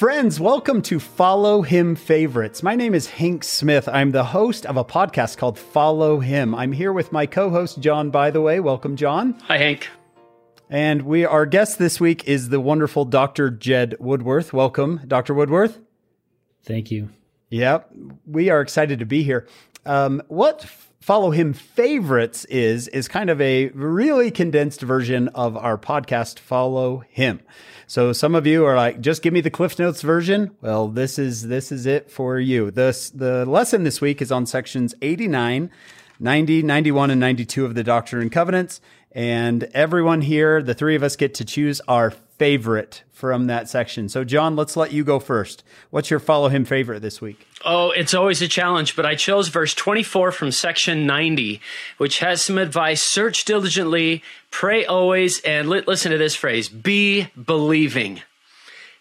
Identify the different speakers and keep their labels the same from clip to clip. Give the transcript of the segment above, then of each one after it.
Speaker 1: Friends, welcome to Follow Him Favorites. My name is Hank Smith. I'm the host of a podcast called Follow Him. I'm here with my co host, John, by the way. Welcome, John.
Speaker 2: Hi, Hank.
Speaker 1: And we our guest this week is the wonderful Dr. Jed Woodworth. Welcome, Dr. Woodworth.
Speaker 3: Thank you.
Speaker 1: Yep. We are excited to be here. Um, what follow him favorites is is kind of a really condensed version of our podcast follow him so some of you are like, just give me the Cliff Notes version. Well, this is this is it for you. The the lesson this week is on sections 89, 90, 91, and 92 of the Doctrine and Covenants. And everyone here, the three of us get to choose our favorite from that section. So, John, let's let you go first. What's your follow him favorite this week?
Speaker 2: Oh, it's always a challenge, but I chose verse 24 from section 90, which has some advice. Search diligently, pray always, and li- listen to this phrase be believing.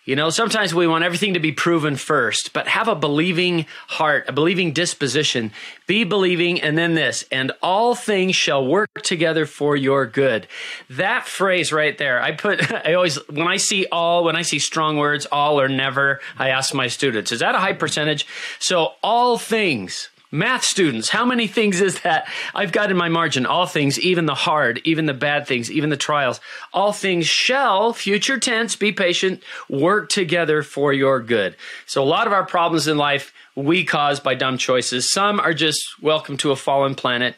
Speaker 2: You know, sometimes we want everything to be proven first, but have a believing heart, a believing disposition. Be believing, and then this, and all things shall work together for your good. That phrase right there, I put, I always, when I see all, when I see strong words, all or never, I ask my students, is that a high percentage? So all things, Math students, how many things is that? I've got in my margin all things, even the hard, even the bad things, even the trials. All things shall, future tense, be patient, work together for your good. So a lot of our problems in life we cause by dumb choices. Some are just welcome to a fallen planet.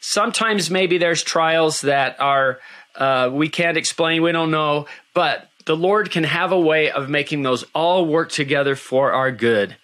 Speaker 2: Sometimes maybe there's trials that are uh, we can't explain, we don't know, but the Lord can have a way of making those all work together for our good.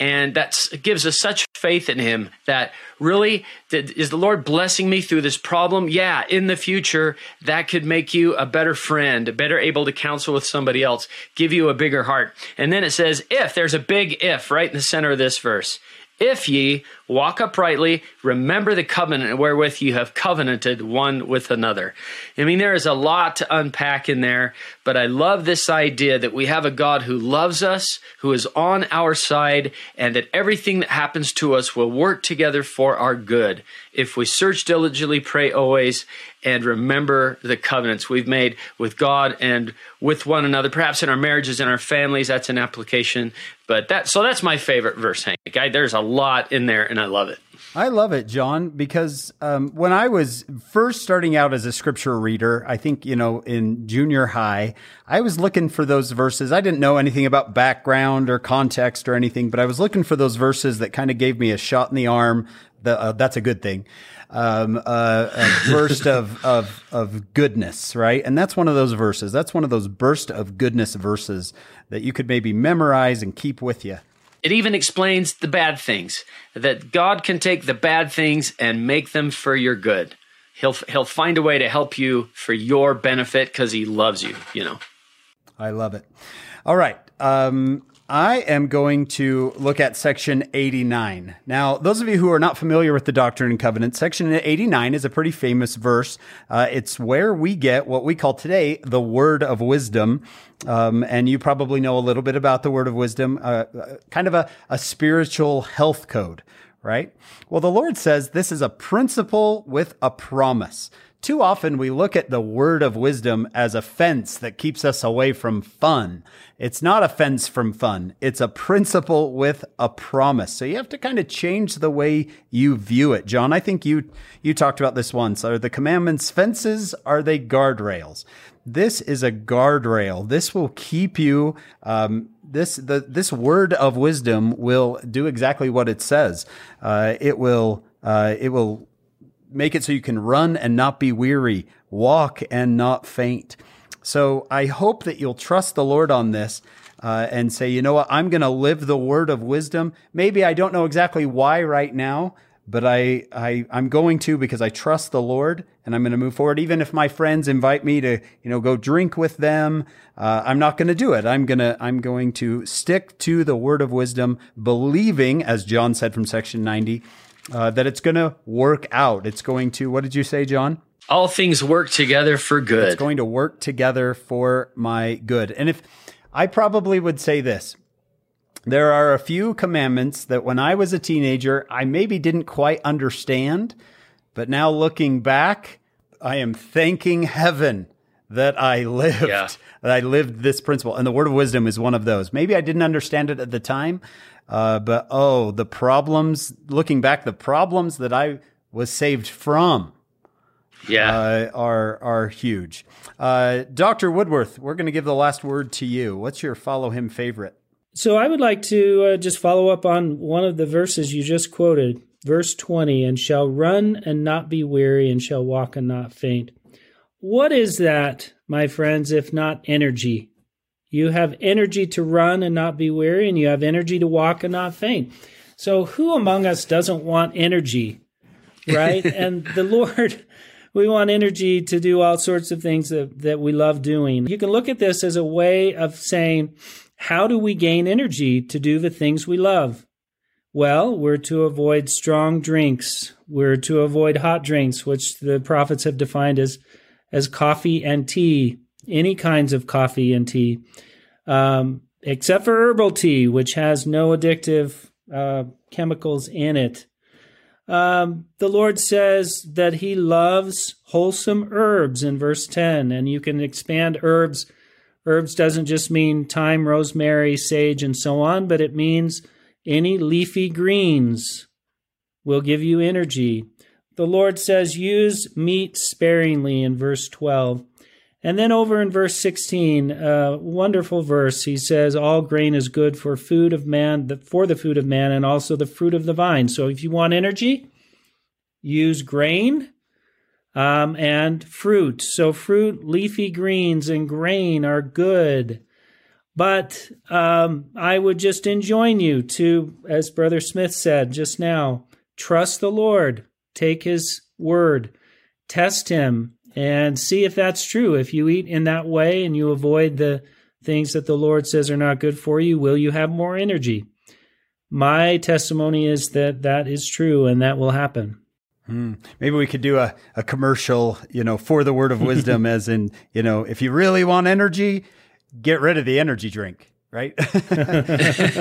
Speaker 2: And that gives us such faith in Him that really is the Lord blessing me through this problem? Yeah, in the future, that could make you a better friend, better able to counsel with somebody else, give you a bigger heart. And then it says, if, there's a big if right in the center of this verse. If ye walk uprightly, remember the covenant wherewith you have covenanted one with another. I mean, there is a lot to unpack in there, but I love this idea that we have a God who loves us, who is on our side, and that everything that happens to us will work together for our good if we search diligently, pray always, and remember the covenants we've made with God and with one another, perhaps in our marriages and our families. That's an application. But that so that's my favorite verse, Hank. I, there's a lot in there, and I love it.
Speaker 1: I love it, John, because um, when I was first starting out as a scripture reader, I think, you know, in junior high, I was looking for those verses. I didn't know anything about background or context or anything, but I was looking for those verses that kind of gave me a shot in the arm. The, uh, that's a good thing. Um, uh, a burst of, of, of goodness, right? And that's one of those verses. That's one of those burst of goodness verses that you could maybe memorize and keep with you.
Speaker 2: It even explains the bad things that God can take the bad things and make them for your good. He'll he'll find a way to help you for your benefit because he loves you. You know.
Speaker 1: I love it. All right. Um, I am going to look at section 89. Now, those of you who are not familiar with the Doctrine and Covenants, section 89 is a pretty famous verse. Uh, it's where we get what we call today the word of wisdom. Um, and you probably know a little bit about the word of wisdom, uh, uh kind of a, a spiritual health code, right? Well, the Lord says this is a principle with a promise. Too often we look at the word of wisdom as a fence that keeps us away from fun. It's not a fence from fun. It's a principle with a promise. So you have to kind of change the way you view it. John, I think you, you talked about this once. Are the commandments fences? Are they guardrails? This is a guardrail. This will keep you, um, this, the, this word of wisdom will do exactly what it says. Uh, it will, uh, it will make it so you can run and not be weary, walk and not faint. So I hope that you'll trust the Lord on this uh, and say, you know what, I'm going to live the word of wisdom. Maybe I don't know exactly why right now, but I, I I'm going to because I trust the Lord and I'm going to move forward. Even if my friends invite me to, you know, go drink with them, uh, I'm not going to do it. I'm gonna I'm going to stick to the word of wisdom, believing, as John said from section 90, uh, that it's going to work out. It's going to, what did you say, John?
Speaker 2: All things work together for good.
Speaker 1: It's going to work together for my good. And if I probably would say this, there are a few commandments that when I was a teenager, I maybe didn't quite understand. But now looking back, I am thanking heaven that I lived,
Speaker 2: Yeah.
Speaker 1: that I lived this principle. And the word of wisdom is one of those. Maybe I didn't understand it at the time, uh, but oh, the problems, looking back, the problems that I was saved from
Speaker 2: Yeah.
Speaker 1: uh, are are huge. Uh, Doctor Woodworth, we're going to give the last word to you. What's your follow him favorite?
Speaker 3: So I would like to uh, just follow up on one of the verses you just quoted, verse 20, and shall run and not be weary, and shall walk and not faint. What is that, my friends, if not energy? You have energy to run and not be weary, and you have energy to walk and not faint. So, who among us doesn't want energy, right? and the Lord, we want energy to do all sorts of things that, that we love doing. You can look at this as a way of saying, how do we gain energy to do the things we love? Well, we're to avoid strong drinks. We're to avoid hot drinks, which the prophets have defined as, as coffee and tea, any kinds of coffee and tea, um, except for herbal tea, which has no addictive uh, chemicals in it. Um, the Lord says that He loves wholesome herbs in verse 10, and you can expand herbs. Herbs doesn't just mean thyme, rosemary, sage, and so on, but it means any leafy greens will give you energy. The Lord says, use meat sparingly in verse 12. And then over in verse 16, a wonderful verse, he says, All grain is good for food of man, for the food of man, and also the fruit of the vine. So if you want energy, use grain um, and fruit. So fruit, leafy greens, and grain are good. But um, I would just enjoin you to, as Brother Smith said just now, trust the Lord, take his word, test him, and see if that's true. If you eat in that way and you avoid the things that the Lord says are not good for you, will you have more energy? My testimony is that that is true and that will happen.
Speaker 1: Hmm. Maybe we could do a, a commercial, you know, for the word of wisdom, as in, you know, if you really want energy, get rid of the energy drink, right?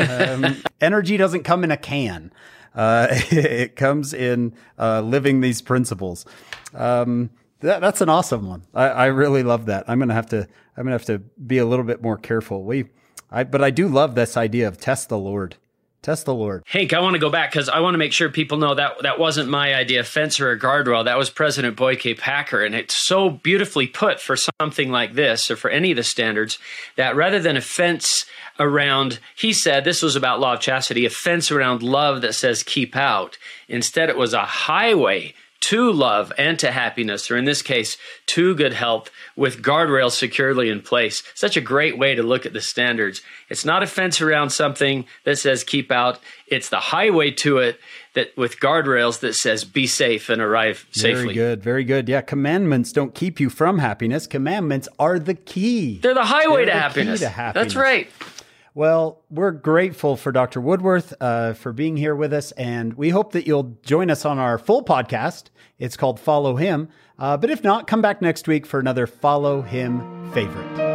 Speaker 1: um, energy doesn't come in a can. Uh, it comes in uh, living these principles. Um, that, that's an awesome one. I, I really love that. I'm gonna have to. I'm gonna have to be a little bit more careful. We, I, but I do love this idea of test the Lord. Test the Lord.
Speaker 2: Hank, I want to go back because I want to make sure people know that that wasn't my idea, fence or a guardrail. That was President Boyd K. Packer. And it's so beautifully put for something like this or for any of the standards that rather than a fence around, he said this was about law of chastity, a fence around love that says keep out. Instead, it was a highway to love and to happiness, or in this case, to good health with guardrails securely in place. Such a great way to look at the standards. It's not a fence around something that says keep out. It's the highway to it that with guardrails that says be safe and arrive safely.
Speaker 1: Very good. Very good. Yeah. Commandments don't keep you from happiness. Commandments are the key.
Speaker 2: They're the highway
Speaker 1: They're
Speaker 2: to,
Speaker 1: the
Speaker 2: happiness.
Speaker 1: to happiness.
Speaker 2: That's right.
Speaker 1: Well, we're grateful for Dr. Woodworth uh, for being here with us, and we hope that you'll join us on our full podcast. It's called Follow Him. Uh, but if not, come back next week for another Follow Him favorite.